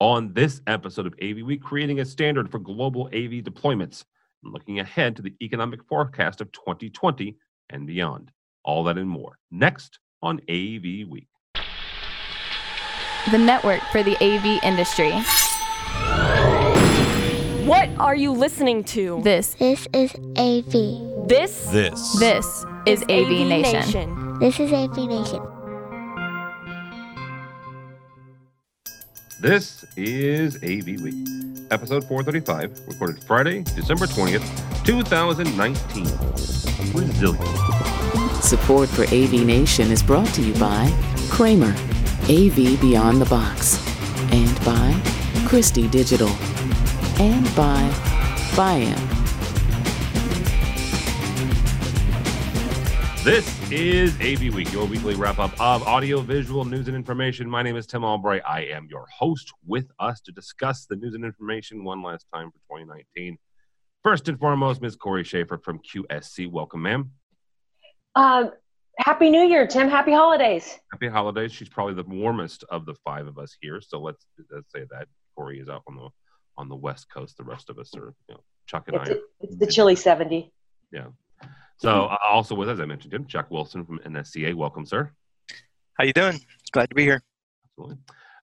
On this episode of AV Week, creating a standard for global AV deployments and looking ahead to the economic forecast of 2020 and beyond. All that and more next on AV Week. The network for the AV industry. What are you listening to? This This is AV. This This. this is AV, Nation. This is AV Nation. This is AV Week, episode 435, recorded Friday, December 20th, 2019. Resilient. Support for AV Nation is brought to you by Kramer, AV Beyond the Box, and by Christie Digital, and by Biamp. This is AV Week, your weekly wrap up of audio, visual, news, and information. My name is Tim Albright. I am your host with us to discuss the news and information one last time for 2019. First and foremost, Ms. Corey Schaefer from QSC. Welcome, ma'am. Um, Happy New Year, Tim. Happy holidays. Happy holidays. She's probably the warmest of the five of us here. So let's let's say that Corey is out on the on the west coast. The rest of us are, you know, Chuck and It's, I. it's the chilly 70. So uh, also with, as I mentioned, him, Chuck Wilson from NSCA. Welcome, sir. How you doing? Glad to be here. Absolutely.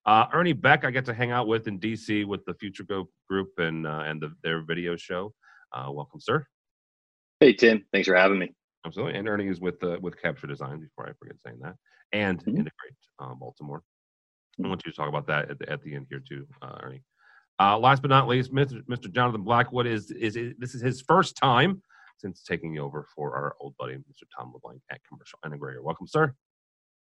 Uh, Ernie Beck, I get to hang out with in DC with the Future Go group and uh, and the, their video show. Uh, welcome, sir. Hey Tim, thanks for having me. Absolutely. And Ernie is with uh, with Capture Design. Before I forget saying that, and Mhm. Integrate uh, Baltimore. I want you to talk about that at the, at the end here too, uh, Ernie. Uh, last but not least, Mr. Mr. Jonathan Blackwood is is this is his first time since taking over for our old buddy Mr. Tom LeBlanc at Commercial Integrator. Welcome, sir.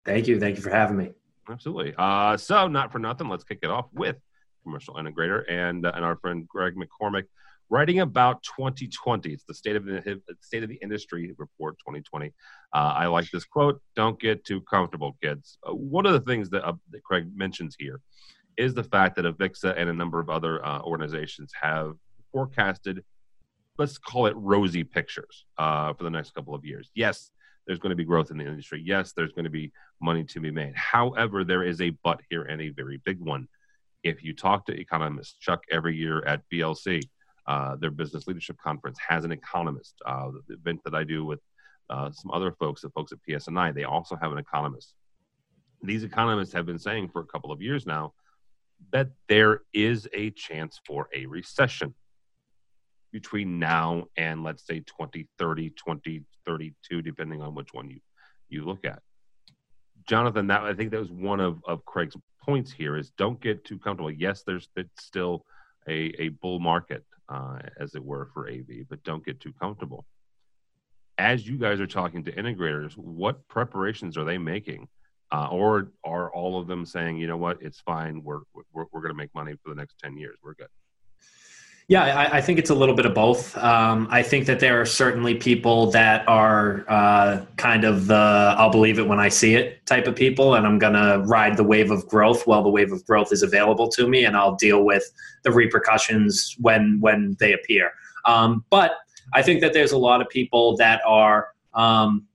Thank you. Thank you for having me. Absolutely. Uh, so, not for nothing, let's kick it off with Commercial Integrator and uh, and our friend Craig MacCormack writing about 2020. It's the state of the state of the industry report 2020. Uh, I like this quote: "Don't get too comfortable, kids." Uh, one of the things that, uh, that Craig mentions here is the fact that Avixa and a number of other uh, organizations have forecasted, let's call it rosy pictures uh, for the next couple of years. Yes, there's going to be growth in the industry. Yes, there's going to be money to be made. However, there is a but here and a very big one. If you talk to economists, Chuck every year at BLC, uh, their business leadership conference has an economist. Uh, the event that I do with uh, some other folks, the folks at PSNI, they also have an economist. These economists have been saying for a couple of years now that there is a chance for a recession between now and let's say 2030 2032 depending on which one you you look at. Jonathan that i think that was one of, of craig's points here is don't get too comfortable. Yes there's it's still a, a bull market uh, as it were for av but don't get too comfortable. As you guys are talking to integrators what preparations are they making? Uh, or are all of them saying you know what? It's fine. We're we're, we're going to make money for the next 10 years. We're good Yeah, I, I think it's a little bit of both. Um, I think that there are certainly people that are uh, kind of the I'll believe it when I see it type of people, and I'm going to ride the wave of growth while the wave of growth is available to me, and I'll deal with the repercussions when when they appear. Um, but I think that there's a lot of people that are um,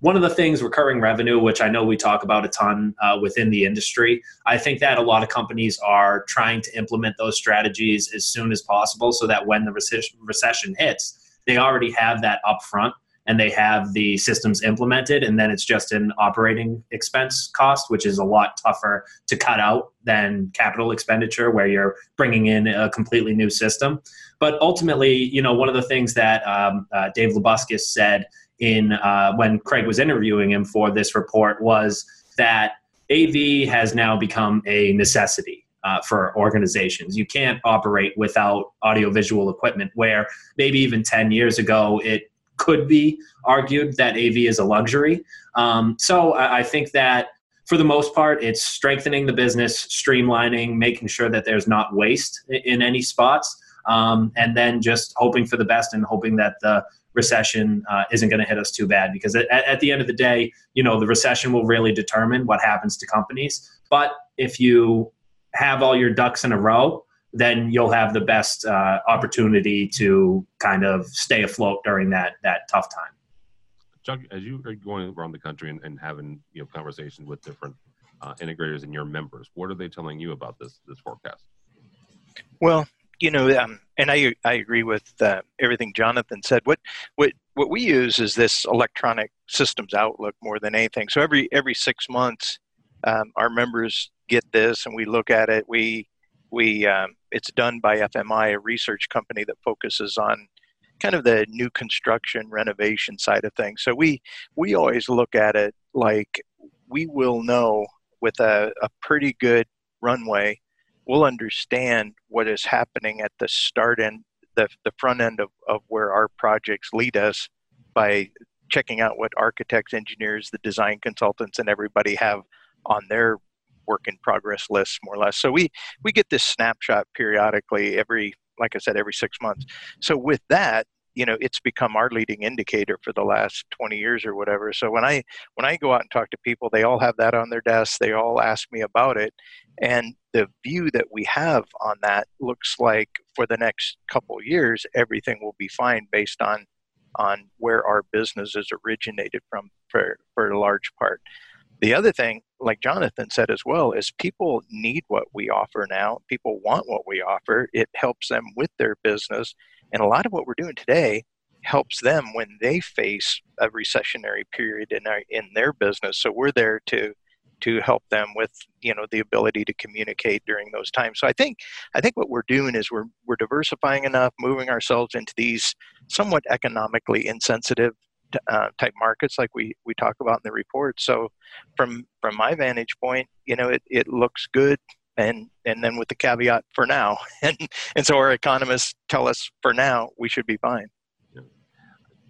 one of the things recurring revenue which i know we talk about a ton uh, within the industry i think that a lot of companies are trying to implement those strategies as soon as possible so that when the recession, recession hits they already have that up front and they have the systems implemented and then it's just an operating expense cost which is a lot tougher to cut out than capital expenditure where you're bringing in a completely new system. But ultimately you know one of the things that um, uh, dave Labuskes said in uh, when Craig was interviewing him for this report was that AV has now become a necessity uh, for organizations. You can't operate without audiovisual equipment, where maybe even 10 years ago it could be argued that AV is a luxury. Um, so I, I think that for the most part, it's strengthening the business, streamlining, making sure that there's not waste in, in any spots. Um, and then just hoping for the best and hoping that the recession uh, isn't going to hit us too bad because at, at the end of the day, you know, the recession will really determine what happens to companies. But if you have all your ducks in a row, then you'll have the best uh, opportunity to kind of stay afloat during that that tough time. Chuck, as you are going around the country and, and having you know conversations with different uh, integrators and your members? What are they telling you about this this forecast? Well, you know, um, and I I agree with uh, everything Jonathan said. What what what we use is this electronic systems outlook more than anything. So every every six months, um, our members get this, and we look at it. We we um, it's done by FMI, a research company that focuses on kind of the new construction renovation side of things. So we we always look at it like we will know with a, a pretty good runway, we'll understand what is happening at the start end, the, the front end of, of where our projects lead us by checking out what architects, engineers, the design consultants, and everybody have on their work in progress lists, more or less. So we we get this snapshot periodically every, like I said, every six months. So with that, you know it's become our leading indicator for the last 20 years or whatever. So when i when i go out and talk to people they all have that on their desks they all ask me about it. And the view that we have on that looks like for the next couple years everything will be fine based on on where our business is originated from for for a large part. The other thing like jonathan said as well is people need what we offer now. People want what we offer. It helps them with their business and a lot of what we're doing today helps them when they face a recessionary period in our, in their business. So we're there to to help them with you know the ability to communicate during those times. So I think I think what we're doing is we're we're diversifying enough, moving ourselves into these somewhat economically insensitive uh, type markets like we we talk about in the report. So from from my vantage point, you know it it looks good and and then with the caveat for now. And and so our economists tell us for now we should be fine.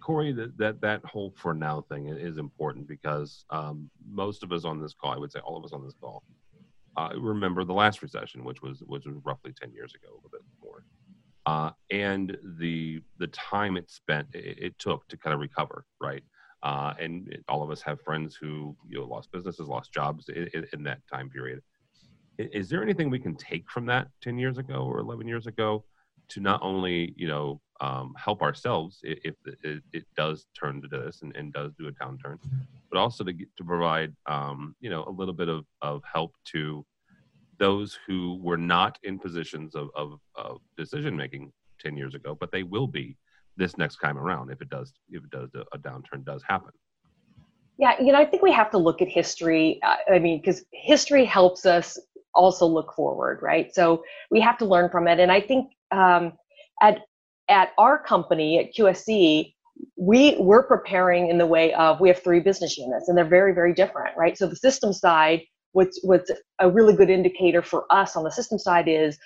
Corey that, that that whole for now thing is important because um, most of us on this call i would say all of us on this call uh, remember the last recession which was which was roughly 10 years ago a little bit more. Uh, and the the time it spent it, it took to kind of recover right? Uh, and all of us have friends who you know lost businesses lost jobs in, in that time period is there anything we can take from that 10 years ago or 11 years ago to not only you know um, help ourselves if, it, it, does turn to this and, and, does do a downturn but also to, to provide um, you know a little bit of, of help to those who were not in positions of, of, of decision making 10 years ago but they will be this next time around if it does if it does a downturn does happen yeah, you know, I think we have to look at history. Uh, I mean, because history helps us also look forward, right? So we have to learn from it. And I think um, at at our company at QSC, we we're preparing in the way of we have three business units, and they're very very different, right? So the system side, what's what's a really good indicator for us on the system side is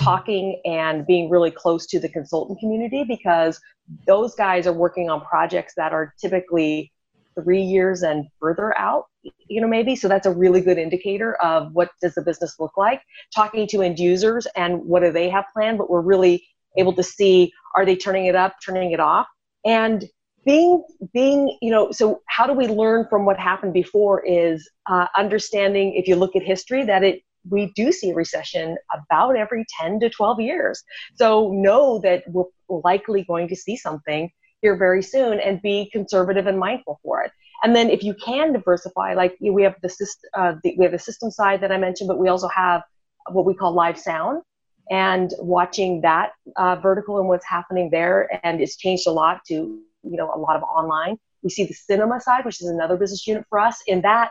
talking and being really close to the consultant community because those guys are working on projects that are typically three years and further out you know maybe. So that's a really good indicator of what does the business look like. Talking to end users and what do they have planned but we're really able to see are they turning it up turning it off? And being being you know so how do we learn from what happened before is uh, understanding if you look at history that it we do see a recession about every 10 to 12 years. So know that we're likely going to see something here very soon and be conservative and mindful for it. And then if you can diversify, like we have the, system, uh, the, we have the system side that I mentioned, but we also have what we call live sound and watching that uh, vertical and what's happening there. And it's changed a lot to, you know, a lot of online. We see the cinema side, which is another business unit for us. In that,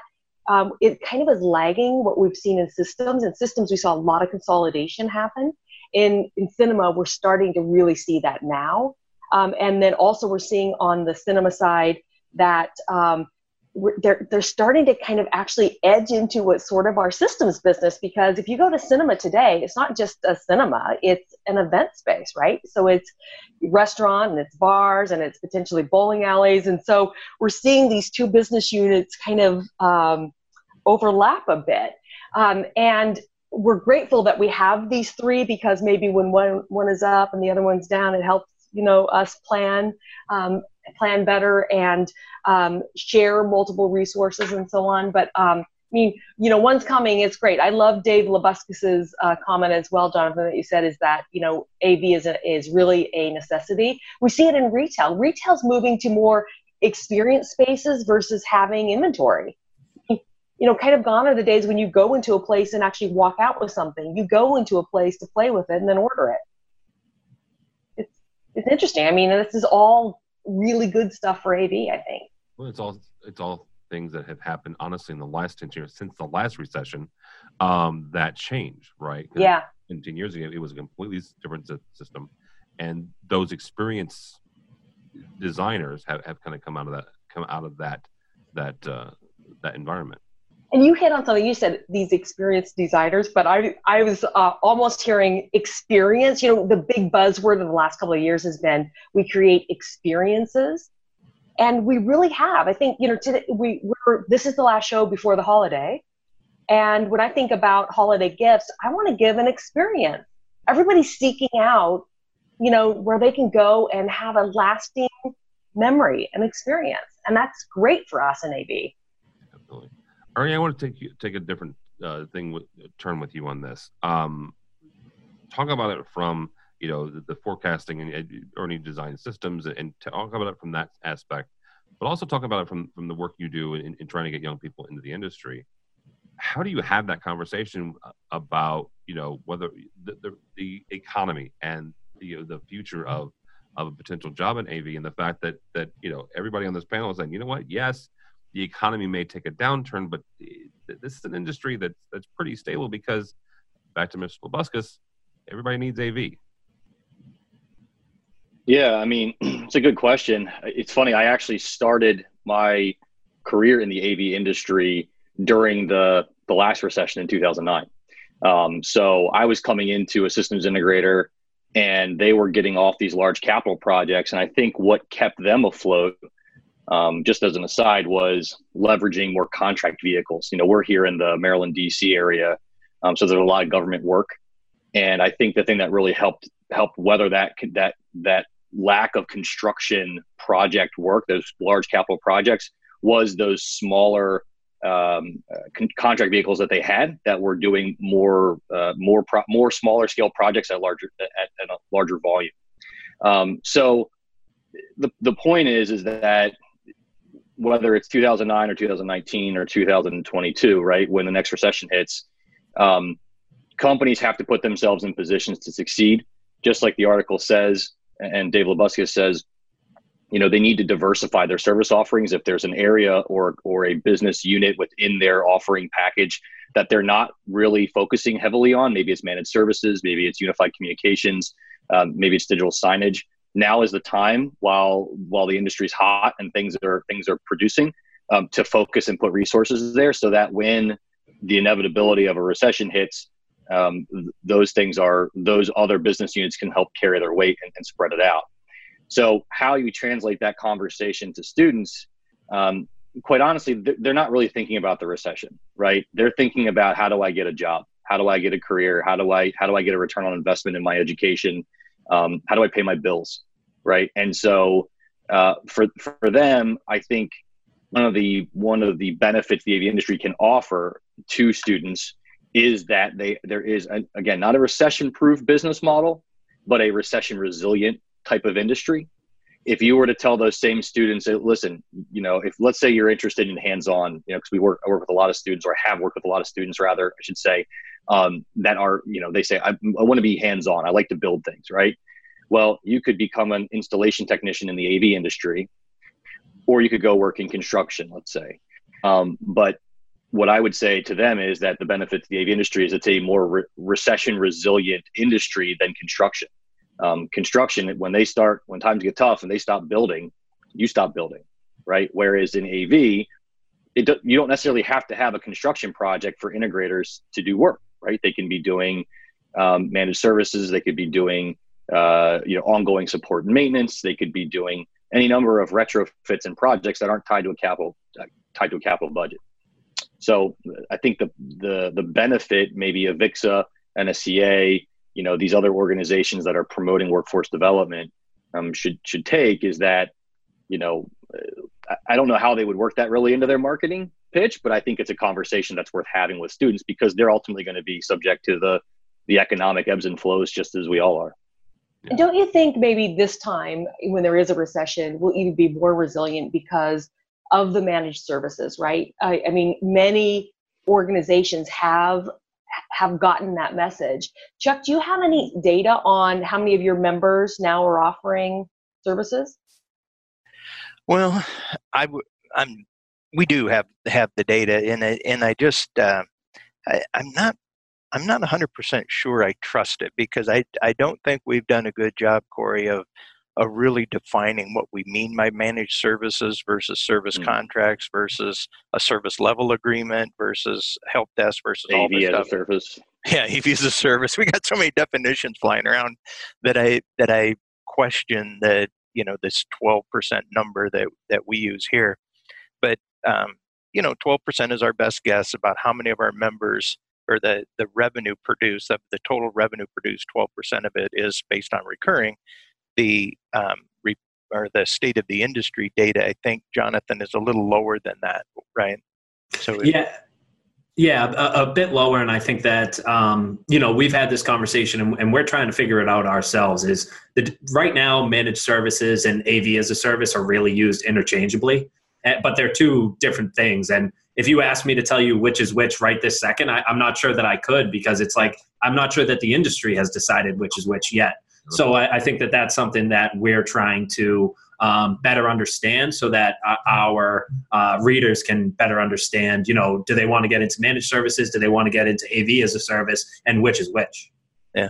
um, it kind of is lagging what we've seen in systems. In systems, we saw a lot of consolidation happen. In, in cinema, we're starting to really see that now. Um, and then also we're seeing on the cinema side that um, they're they're starting to kind of actually edge into what sort of our systems business because if you go to cinema today, it's not just a cinema; it's an event space, right? So it's restaurant and it's bars and it's potentially bowling alleys, and so we're seeing these two business units kind of um, overlap a bit. Um, and we're grateful that we have these three because maybe when one one is up and the other one's down, it helps you know us plan um, plan better and um, share multiple resources and so on but um, I mean, you know, one's coming. It's great. I love Dave Labuskes's uh, comment as well, Jonathan, that you said is that you know AV is a, is really a necessity. We see it in retail. Retail's moving to more experience spaces versus having inventory. you know, kind of gone are the days when you go into a place and actually walk out with something. You go into a place to play with it and then order it. It's it's interesting. I mean, this is all really good stuff for AV. I think. Well, it's all it's all things that have happened honestly in the last 10 years since the last recession um, that changed right yeah 10 years ago it was a completely different system and those experienced designers have, have kind of come out of that come out of that that uh, that environment and you hit on something you said these experienced designers but i i was uh, almost hearing experience. You know the big buzzword of the last couple of years has been we create experiences. And we really have. I think you know today we we're this is the last show before the holiday. And when i think about holiday gifts i want to give an experience. Everybody's seeking out you know where they can go and have a lasting memory and experience. And that's great for us in av Absolutely. Ernie, I want to take you, take a different uh, thing with, turn with you on this. Um, talk about it from you know the, the forecasting and Ernie design systems, and talk about it from that aspect, but also talk about it from from the work you do in, in trying to get young people into the industry. How do you have that conversation about you know whether the the, the economy and the the future of of a potential job in AV and the fact that that you know everybody on this panel is saying you know what yes the economy may take a downturn, but this is an industry that's that's pretty stable because back to Mr. Labuskes, everybody needs AV. Yeah, I mean, it's a good question. It's funny. I actually started my career in the AV industry during the the last recession in 2009. Um, so I was coming into a systems integrator, and they were getting off these large capital projects. And I think what kept them afloat um, just as an aside, was leveraging more contract vehicles. You know, we're here in the Maryland, D.C. area, um, so there's a lot of government work, and I think the thing that really helped helped weather that that that lack of construction project work, those large capital projects, was those smaller um, con- contract vehicles that they had that were doing more uh, more pro- more smaller scale projects at larger at, at a larger volume. Um, so the the point is is that whether it's 2009 or 2019 or 2022, right, when the next recession hits, um, companies have to put themselves in positions to succeed. Just like the article says, and Dave Labuskes says, you know, they need to diversify their service offerings. If there's an area or or a business unit within their offering package that they're not really focusing heavily on, maybe it's managed services, maybe it's unified communications, um, maybe it's digital signage now is the time while while the industry's hot and things are things are producing um, to focus and put resources there so that when the inevitability of a recession hits um, those things are those other business units can help carry their weight and, and spread it out. So how you translate that conversation to students um, quite honestly they're not really thinking about the recession right? They're thinking about how do i get a job? How do i get a career? How do i how do i get a return on investment in my education um, how do I pay my bills, right? And so uh, for for them, I think one of the one of the benefits the AV industry can offer to students is that they there is again not a recession proof business model, but a recession resilient type of industry. If you were to tell those same students, listen, you know, if let's say you're interested in hands-on, you know, because we work I work with a lot of students, or have worked with a lot of students, rather, I should say, um, that are you know they say I, I want to be hands on. I like to build things, right? Well, you could become an installation technician in the AV industry, or you could go work in construction, let's say. Um, but what I would say to them is that the benefit to the AV industry is it's a more re- recession resilient industry than construction. Um, construction, when they start, when times get tough and they stop building, you stop building, right? Whereas in AV, it do, you don't necessarily have to have a construction project for integrators to do work right? They can be doing um, managed services. They could be doing uh, you know ongoing support and maintenance. They could be doing any number of retrofits and projects that aren't tied to a capital uh, tied to a capital budget. So I think the the the benefit maybe of AVIXA, NSCA, you know these other organizations that are promoting workforce development um, should should take is that you know I don't know how they would work that really into their marketing pitch, but I think it's a conversation that's worth having with students because they're ultimately going to be subject to the the economic ebbs and flows just as we all are. And don't you think maybe this time when there is a recession, we'll even be more resilient because of the managed services, right? I, I mean, many organizations have have gotten that message. Chuck, do you have any data on how many of your members now are offering services? Well, I w- I'm we do have have the data, and I, and I just uh, I, I'm not I'm not 100% sure I trust it because I I don't think we've done a good job, Corey, of of really defining what we mean by managed services versus service mm. contracts versus a service level agreement versus help desk versus AV all this as stuff. a service. Yeah, AV as a service. We got so many definitions flying around that I that I question that you know this 12% number that that we use here but um, you know 12% is our best guess about how many of our members or the the revenue produced of the total revenue produced 12% of it is based on recurring. The um, re, or the state of the industry data i think jonathan is a little lower than that right? So yeah. Yeah, a, a, bit lower, and I think that um, you know we've had this conversation, and, and, we're trying to figure it out ourselves. Is that right now managed services and AV as a service are really used interchangeably, but they're two different things. And if you ask me to tell you which is which right this second, I, I'm not sure that I could because it's like I'm not sure that the industry has decided which is which yet. So I, I think that that's something that we're trying to um, better understand so that uh, our uh, readers can better understand you know do they want to get into managed services? Do they want to get into av as a service? And which is which. Yeah,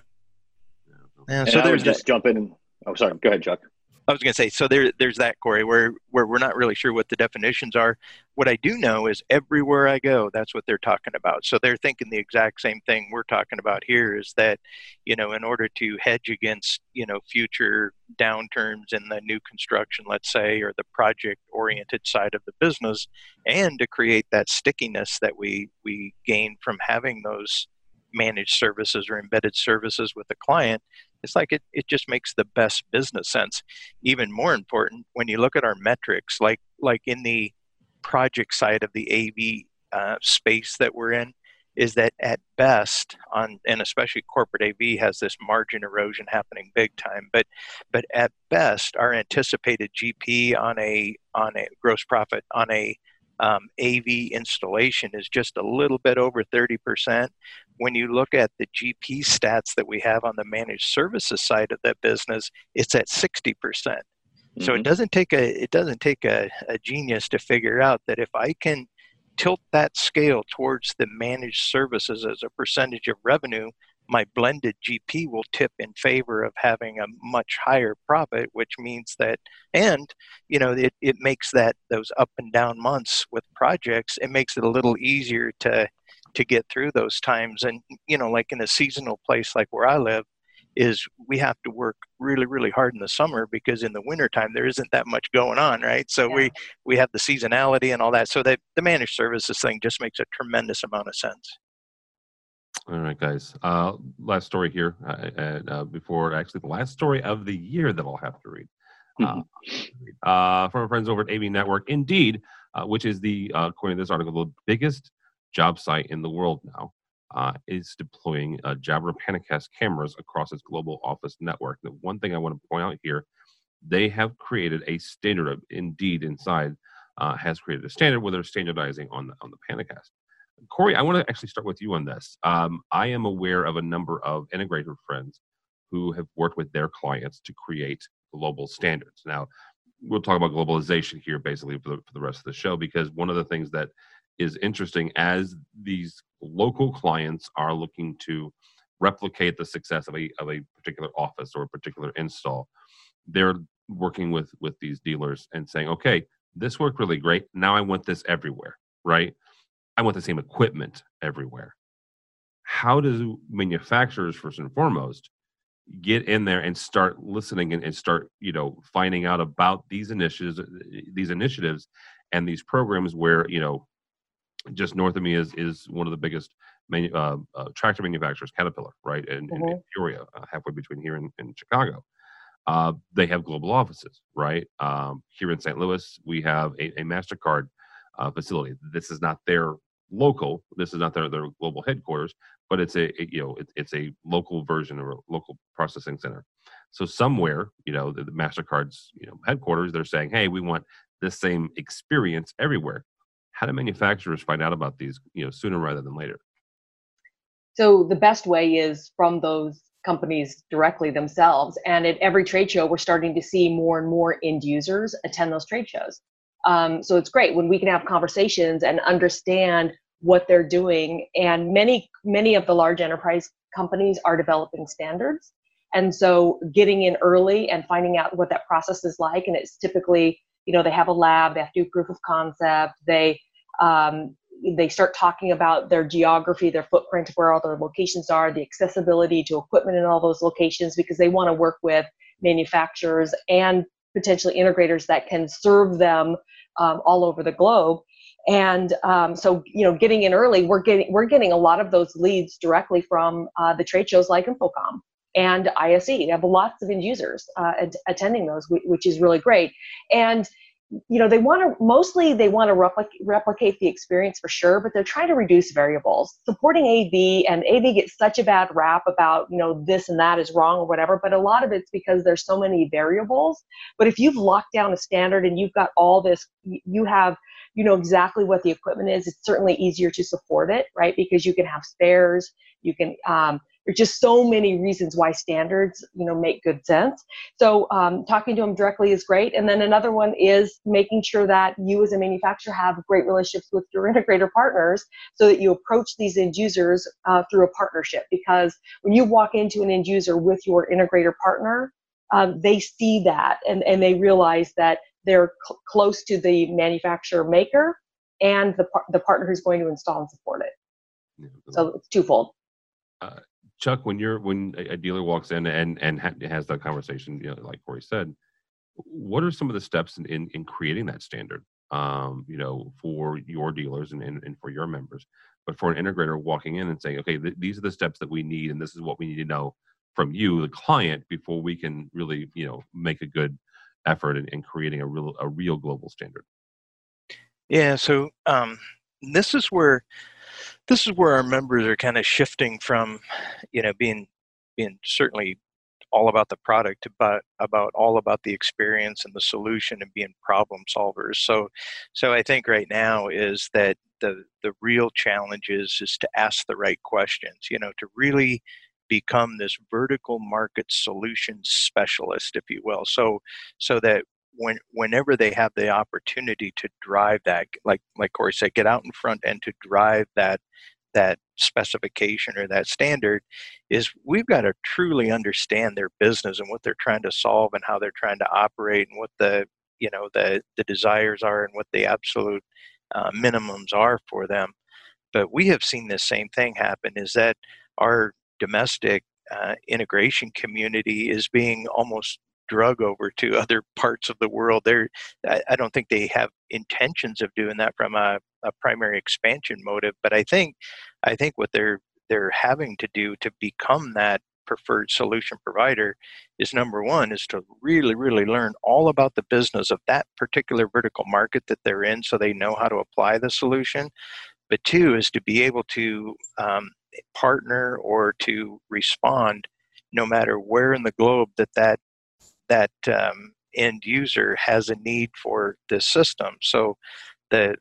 yeah so there's just jump in and oh sorry. Go ahead chuck I was going to say, so there, there's that, Corey, where, where we're not really sure what the definitions are. What I do know is everywhere I go, that's what they're talking about. So they're thinking the exact same thing we're talking about here is that, you know, in order to hedge against, you know, future downturns in the new construction, let's say, or the project oriented side of the business, and to create that stickiness that we, we gain from having those managed services or embedded services with the client it's like it, it just makes the best business sense. Even more important when you look at our metrics like like in the project side of the av uh, space that we're in is that at best on and especially corporate av has this margin erosion happening big time but but at best our anticipated gp on a on a gross profit on a um, AV installation is just a little bit over 30%. When you look at the GP stats that we have on the managed services side of that business, it's at 60%. percent mm hmm So it mm-hmm. doesn't take a it doesn't take a, a genius to figure out that if I can tilt that scale towards the managed services as a percentage of revenue, my blended GP will tip in favor of having a much higher profit, which means that, and you know, it, it makes that those up and down months with projects, it makes it a little easier to to get through those times. And you know, like in a seasonal place like where I live, is we have to work really really hard in the summer because in the wintertime there isn't that much going on right so yeah. we we have the seasonality and all that so that the managed services thing just makes a tremendous amount of sense all right, guys. Uh, last story here, uh, and uh, before actually the last story of the year that I'll have to read. Uh, uh, from our friends over at AV Network, Indeed, uh, which is the according to this article, the biggest job site in the world now, is deploying Jabra PanaCast cameras across its global office network. The one thing I want to point out here, they have created a standard of Indeed inside has created a standard where they're standardizing on the on the PanaCast. Corey, I want to actually start with you on this. Um, I am aware of a number of integrator friends who have worked with their clients to create global standards. Now, we'll talk about globalization here basically for the, for the rest of the show because one of the things that is interesting as these local clients are looking to replicate the success of a, of a particular office or a particular install they're working with with these dealers and saying okay this worked really great now i want this everywhere right I want the same equipment everywhere. How do manufacturers, first and foremost, get in there and start listening and, and start, you know, finding out about these initiatives, uh, these initiatives, and these programs where, you know, just north of me is is one of the biggest manu- uh, uh, tractor manufacturers, Caterpillar, right, in, mm-hmm. in Peoria, uh, halfway between here and, and Chicago. Uh, they have global offices, right? Um, here in St. Louis, we have a, a Mastercard uh, facility. This is not their local. This is not their, their global headquarters, but it's a, a you know it, it's a local version or a local processing center. So somewhere, you know, the, the Mastercard's you know headquarters, they're saying, hey, we want the same experience everywhere. How do manufacturers find out about these, you know, sooner rather than later? So the best way is from those companies directly themselves. And at every trade show, we're starting to see more and more end users attend those trade shows. Um, so it's great when we can have conversations and understand what they're doing. And many, many of the large enterprise companies are developing standards. And so getting in early and finding out what that process is like, and it's typically, you know, they have a lab, they have to do proof of concept, they um, they start talking about their geography, their footprint, where all their locations are, the accessibility to equipment in all those locations, because they want to work with manufacturers and potentially integrators that can serve them um, all over the globe. And um, so, you know, getting in early, we're getting we're getting a lot of those leads directly from uh, the trade shows like InfoComm and ISE. They have lots of end users uh, attending those, which is really great. And you know they want to mostly they want to replic- replicate the experience for sure but they're trying to reduce variables supporting av and av gets such a bad rap about you know this and that is wrong or whatever but a lot of it's because there's so many variables but if you've locked down a standard and you've got all this you have you know exactly what the equipment is it's certainly easier to support it right? Because you can have spares you can um, there's just so many reasons why standards you know make good sense. So um, talking to them directly is great. And then another one is making sure that you as a manufacturer have great relationships with your integrator partners so that you approach these end users uh, through a partnership. Because when you walk into an end user with your integrator partner um, they see that and, and they realize that they're cl- close to the manufacturer maker and the, par- the partner who's going to install and support it. So it's twofold. Uh, Chuck, when you're when a dealer walks in and and ha- has that conversation, you know, like Corey said, what are some of the steps in in, in creating that standard? Um, you know, for your dealers and, and, and for your members, but for an integrator walking in and saying, okay, th- these are the steps that we need, and this is what we need to know from you, the client, before we can really, you know, make a good effort in, in creating a real a real global standard. Yeah. So um, this is where this is where our members are kind of shifting from, you know, being being certainly all about the product, but about all about the experience and the solution and being problem solvers. So, so I think right now is that the the real challenge is is to ask the right questions. You know, to really become this vertical market solution specialist, if you will. So, so that when whenever they have the opportunity to drive that, like like Corey said, get out in front and to drive that that specification or that standard is we've got to truly understand their business and what they're trying to solve and how they're trying to operate and what the you know the the desires are and what the absolute uh, minimums are for them but we have seen this same thing happen is that our domestic uh, integration community is being almost drug over to other parts of the world. They're, I, don't think they have intentions of doing that from a, a primary expansion motive, but I think, I think what they're they're having to do to become that preferred solution provider is number one is to really really learn all about the business of that particular vertical market that they're in so they know how to apply the solution but two is to be able to um, partner or to respond no matter where in the globe that that that um, end user has a need for this system. So the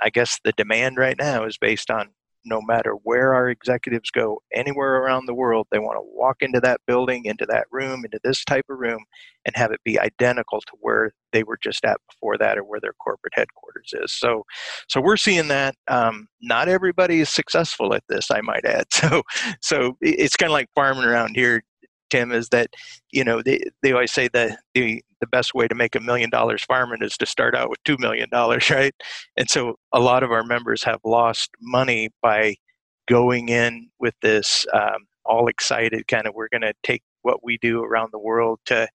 I guess the demand right now is based on no matter where our executives go anywhere around the world, they want to walk into that building, into that room, into this type of room, and have it be identical to where they were just at before that or where their corporate headquarters is. So, so we're seeing that. Um, not everybody is successful at this, I might add. So, so it's kind of like farming around here. Tim, is that you know they, they always say that the the best way to make a million dollars farming is to start out with two million dollars, right? And so a lot of our members have lost money by going in with this um, all excited kind of we're going to take what we do around the world to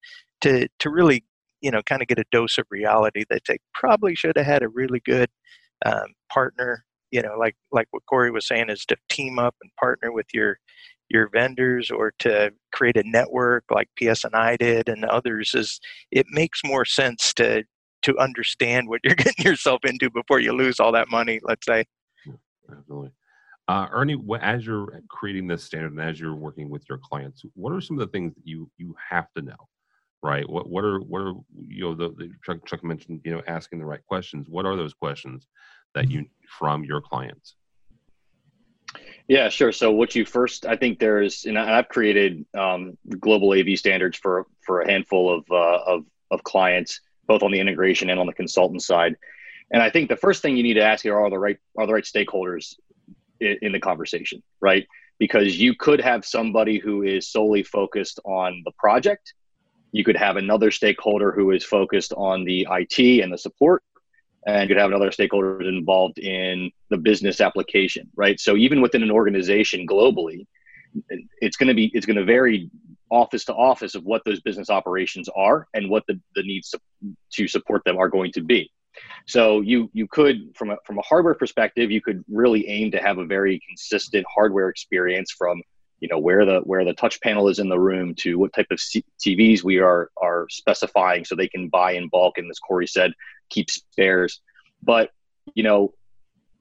to to really you know kind of get a dose of reality that they probably should have had a really good um, partner you know like like what corey was saying is to team up and partner with your your vendors or to create a network like PSNI did and others is it makes more sense to to understand what you're getting yourself into before you lose all that money let's say absolutely uh, ernie as you're creating this standard and as you're working with your clients what are some of the things that you you have to know right? What what are what are you know the, the Chuck, Chuck mentioned you know asking the right questions. What are those questions that you from your clients? Yeah, sure. So what you first, I think there's, and I've created um, global AV standards for for a handful of uh, of of clients, both on the integration and on the consultant side. And I think the first thing you need to ask here are the right are the right stakeholders in, in the conversation, right? Because you could have somebody who is solely focused on the project. You could have another stakeholder who is focused on the IT and the support and you'd have another stakeholders involved in the business application, right? So even within an organization globally, it's going to be it's going to vary office to office of what those business operations are and what the, the needs to support them are going to be. So you you could from a from a hardware perspective, you could really aim to have a very consistent hardware experience from you know where the where the touch panel is in the room to what type of C- TVs we are are specifying so they can buy in bulk and as Corey said keep spares. But you know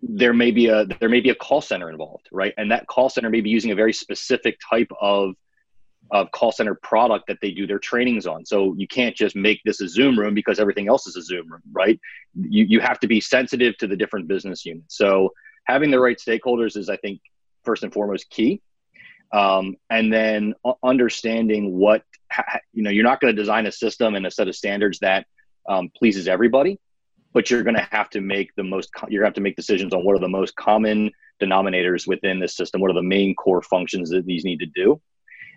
there may be a there may be a call center involved right? And that call center may be using a very specific type of of call center product that they do their trainings on. So you can't just make this a zoom room because everything else is a zoom room right? You, you have to be sensitive to the different business units. So having the right stakeholders is i think first and foremost key um, and then understanding what you know you're not going to design a system and a set of standards that um, pleases everybody but you're going to have to make the most you're going to have to make decisions on what are the most common denominators within this system what are the main core functions that these need to do.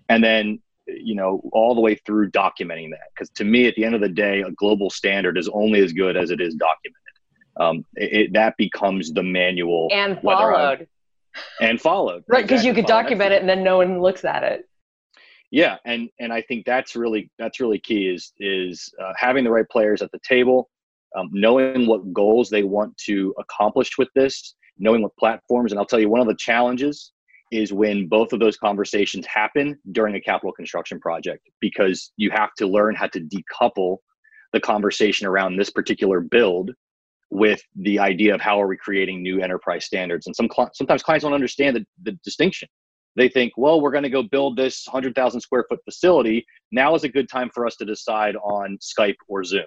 And then you know all the way through documenting that because to me at the end of the day a global standard is only as good as it is documented. Um, it, it, that becomes the manual and followed and followed. Right because exactly, you could document it and then no one looks at it. Yeah and and i think that's really that's really key is is uh, having the right players at the table um, knowing what goals they want to accomplish with this knowing what platforms and i'll tell you one of the challenges is when both of those conversations happen during a capital construction project because you have to learn how to decouple the conversation around this particular build with the idea of how are we creating new enterprise standards. And some cl- sometimes clients don't understand the, the distinction. They think well we're going to go build this 100000 square foot facility. Now is a good time for us to decide on skype or zoom.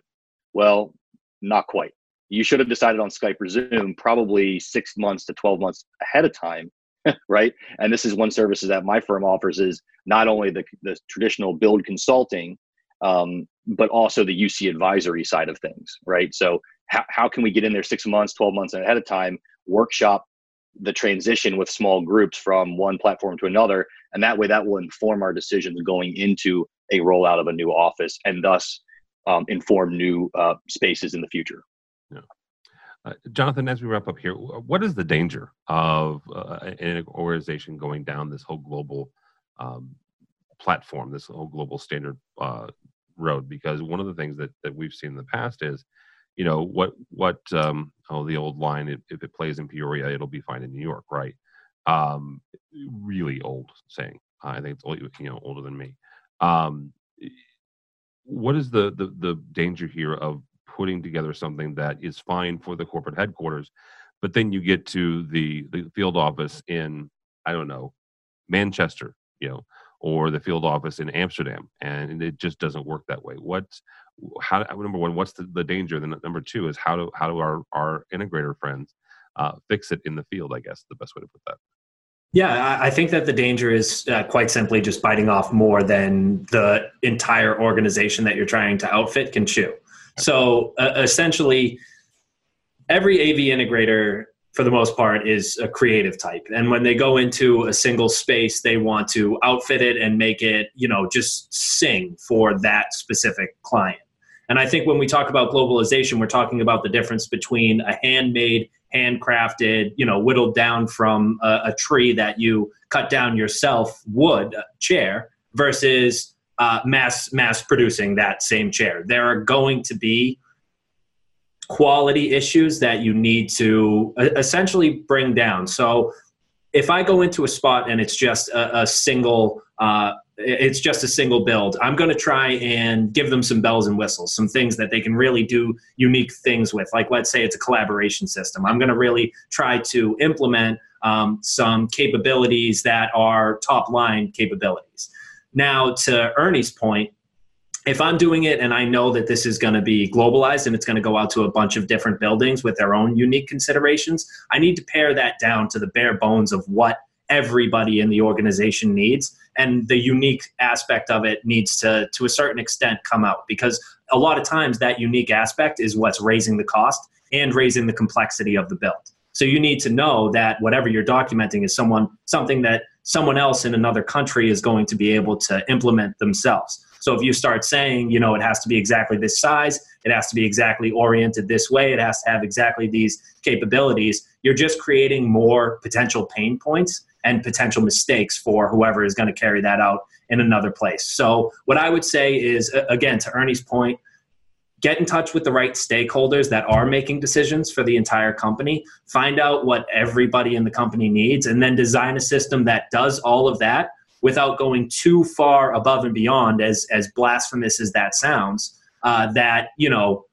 Well not quite. You should have decided on skype or zoom probably six months to 12 months ahead of time right? And this is one services that my firm offers is not only the, the traditional build consulting um, but also the uc advisory side of things right so how, how can we get in there six months 12 months ahead of time workshop the transition with small groups from one platform to another and that way that will inform our decisions going into a rollout of a new office and thus um, inform new uh, spaces in the future yeah. Uh, Jonathan, as we wrap up here, what is the danger of uh, an organization going down this whole global um, platform, this whole global standard uh, road? Because one of the things that, that we've seen in the past is, you know, what what um, oh the old line, if, if it plays in Peoria, it'll be fine in New York, right? Um, really old saying. I think it's old, you know older than me. Um, what is the, the the danger here of putting together something that is fine for the corporate headquarters, but then you get to the the field office in I don't know Manchester, you know, or the field office in Amsterdam, and it just doesn't work that way. What how number one, what's the, the danger? Then number two is how do how do our our integrator friends uh, fix it in the field? I guess the best way to put that. Yeah, I think that the danger is uh, quite simply just biting off more than the entire organization that you're trying to outfit can chew. So uh, essentially, every AV integrator, for the most part, is a creative type. And when they go into a single space, they want to outfit it and make it, you know, just sing for that specific client. And I think when we talk about globalization, we're talking about the difference between a handmade, handcrafted, you know, whittled down from a, a tree that you cut down yourself wood chair versus uh, mass mass producing that same chair. There are going to be quality issues that you need to uh, essentially bring down. So if I go into a spot and it's just a, a single uh, it's just a single build. I'm going to try and give them some bells and whistles, some things that they can really do unique things with. Like, let's say it's a collaboration system. I'm going to really try to implement um, some capabilities that are top line capabilities. Now, to Ernie's point, if I'm doing it and I know that this is going to be globalized and it's going to go out to a bunch of different buildings with their own unique considerations, I need to pare that down to the bare bones of what everybody in the organization needs. And the unique aspect of it needs to to a certain extent come out because a lot of times that unique aspect is what's raising the cost and raising the complexity of the build. So you need to know that whatever you're documenting is someone something that someone else in another country is going to be able to implement themselves so if you start saying, you know, it has to be exactly this size, it has to be exactly oriented this way, it has to have exactly these capabilities, you're just creating more potential pain points and potential mistakes for whoever is going to carry that out in another place. So what I would say is again to Ernie's point, get in touch with the right stakeholders that are making decisions for the entire company find out what everybody in the company needs and then design a system that does all of that without going too far above and beyond, as as blasphemous as that sounds. Uh, that you know,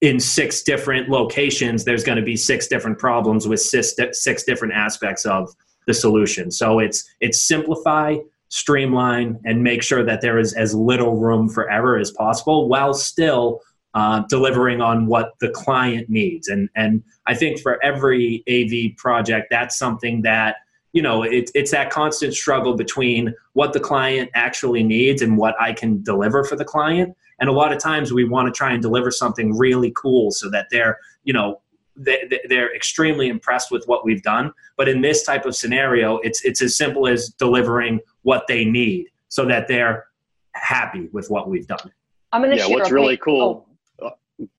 in six different locations, there's going to be six different problems with six, six different aspects of the solution. So it's it's simplify, streamline, and make sure that there is as little room for error as possible, while still uh, delivering on what the client needs. And and I think for every AV project, that's something that you know it, it's that constant struggle between what the client actually needs and what i can deliver for the client and a lot of times we want to try and deliver something really cool so that they're you know they're extremely impressed with what we've done but in this type of scenario it's it's as simple as delivering what they need so that they're happy with what we've done i'm going to yeah what's really cool oh.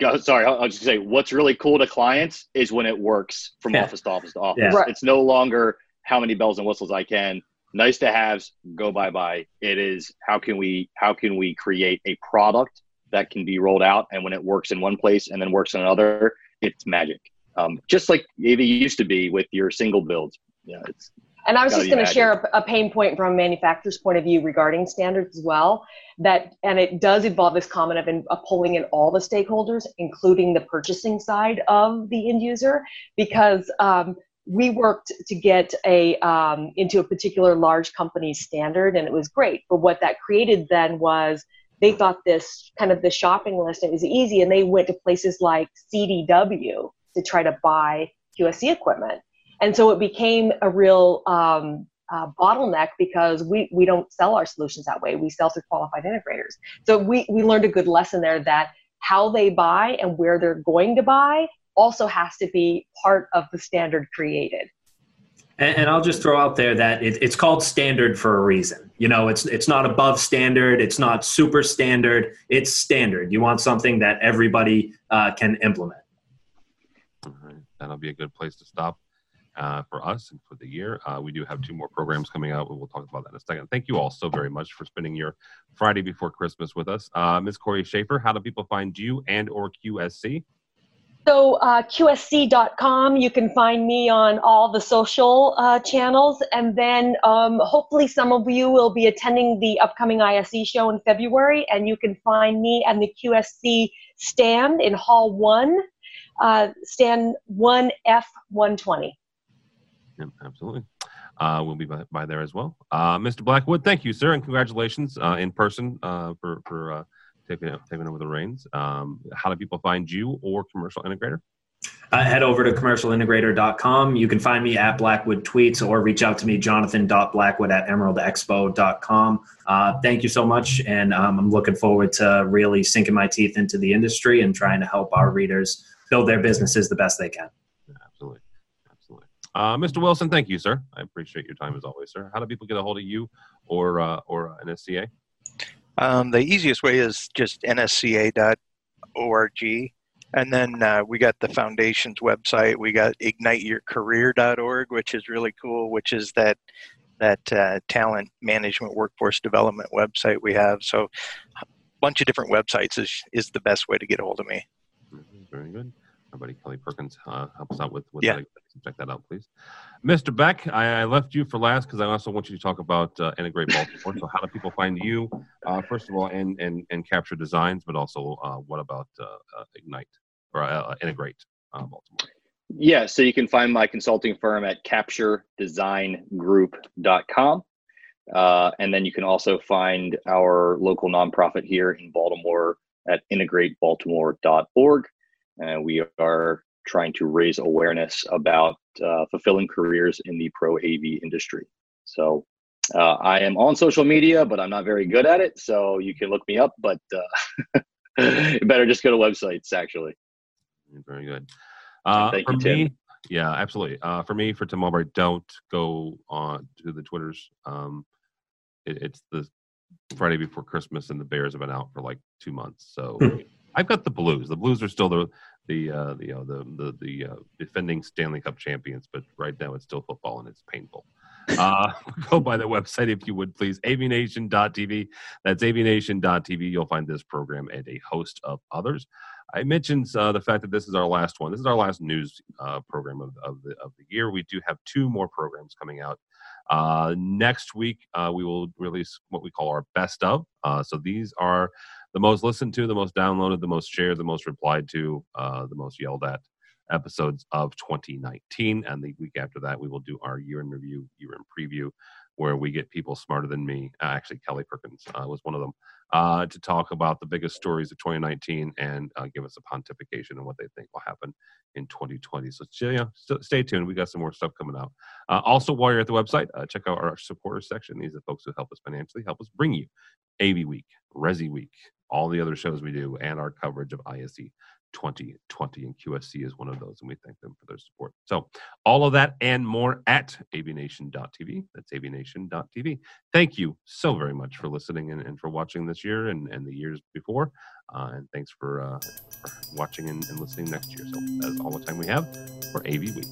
Uh, sorry i'll just say what's really cool to clients is when it works from yeah. office to office to office yeah. it's no longer how many bells and whistles I can. Nice to haves go bye bye. It is how can we how can we create a product that can be rolled out and when it works in one place and then works in another, it's magic. Um, just like AV used to be with your single builds. Yeah, it's and I was just going to share a, a, pain point from a manufacturer's point of view regarding standards as well. That and it does involve this comment of, in, of pulling in all the stakeholders, including the purchasing side of the end user, because um, we worked to get a um, into a particular large company standard and it was great. But what that created then was they thought this kind of the shopping list it was easy and they went to places like cdw to try to buy qsc equipment. And so it became a real um, uh, bottleneck because we, we don't sell our solutions that way. We sell to qualified integrators. So we, we learned a good lesson there that how they buy and where they're going to buy also has to be part of the standard created. And, and I'll just throw out there that it, it's called standard for a reason. You know, it's it's not above standard, it's not super standard, it's standard. You want something that everybody uh, can implement. All right, that'll be a good place to stop. Uh, for us and for the year. Uh, we do have two more programs coming out. We'll talk about that in a second. Thank you all so very much for spending your Friday before Christmas with us. Uh, Ms. Corey Schaefer, how do people find you and or QSC? So uh, QSC.com, you can find me on all the social uh, channels, and then um, hopefully some of you will be attending the upcoming ISE show in February, and you can find me and the QSC stand in Hall One, uh, stand one F one twenty. Yep, absolutely. Uh, we'll be by, by, there as well. Uh, Mr. Blackwood, thank you, sir, and congratulations uh, in person for for taking, taking over the reins. Um, how do people find you or Commercial Integrator? Uh, head over to commercialintegrator.com. You can find me at Blackwood Tweets or reach out to me, jonathan.blackwood at emeraldexpo.com. Uh, thank you so much. And um, I'm looking forward to really sinking my teeth into the industry and trying to help our readers build their businesses the best they can. absolutely. Absolutely. Uh, Mr. Wilson, thank you, sir. I appreciate your time as always, sir. How do people get a hold of you or, uh, or NSCA? Um, the easiest way is just nsca.org. And then uh, we got the foundation's website. We got igniteyourcareer.org, which is really cool, which is that that uh, talent management workforce development website we have. So a bunch of different websites is, is the best way to get a hold of me. Mm-hmm. Very good. Our buddy Kelly Perkins uh, helps out with, with yeah. that. Check that out, please. Mr. Beck, I, I left you for last because I also want you to talk about uh, Integrate Baltimore. so, how do people find you, uh, first of all, and, and, and capture designs, but also uh, what about uh, uh, Ignite or uh, Integrate Baltimore? Yeah, so you can find my consulting firm at capturedesigngroup.com. Uh, and then you can also find our local nonprofit here in Baltimore at integratebaltimore.org. And we are trying to raise awareness about uh, fulfilling careers in the pro AV industry. So uh, I am on social media, but I'm not very good at it. So you can look me up, but uh, better just go to websites, actually. Very good. Uh, Thank for you, Tim. me, yeah, absolutely. Uh, for me, for Tim Albright, don't go on to the Twitters. Um, it, it's the Friday before Christmas, and the Bears have been out for like two months. So I've got the Blues. The Blues are still the the uh, the, you know, the the the uh, defending Stanley Cup champions, but right now it's still football and it's painful. Uh, go by the website if you would please, avnation.tv. That's avnation.tv. You'll find this program and a host of others. I mentioned uh, the fact that this is our last one. This is our last news uh, program of, of, the, of the year. We do have two more programs coming out. Uh, next week, uh, we will release what we call our best of. Uh, so these are the most listened to, the most downloaded, the most shared, the most replied to, uh, the most yelled at episodes of 2019. And the week after that, we will do our year in review, year in preview, where we get people smarter than me. Uh, actually, Kelly Perkins uh, was one of them uh, to talk about the biggest stories of 2019 and uh, give us a pontification on what they think will happen in 2020. So yeah, st- stay tuned. We got some more stuff coming out. Uh, also, while you're at the website, uh, check out our supporters section. These are folks who help us financially, help us bring you AV Week, Resi Week, all the other shows we do, and our coverage of ISE 2020 and QSC is one of those, and we thank them for their support. So, all of that and more at avnation.tv. That's avnation.tv. Thank you so very much for listening and, and for watching this year and, and the years before. Uh, and thanks for, uh, for watching and, and listening next year. So, that is all the time we have for AV Week.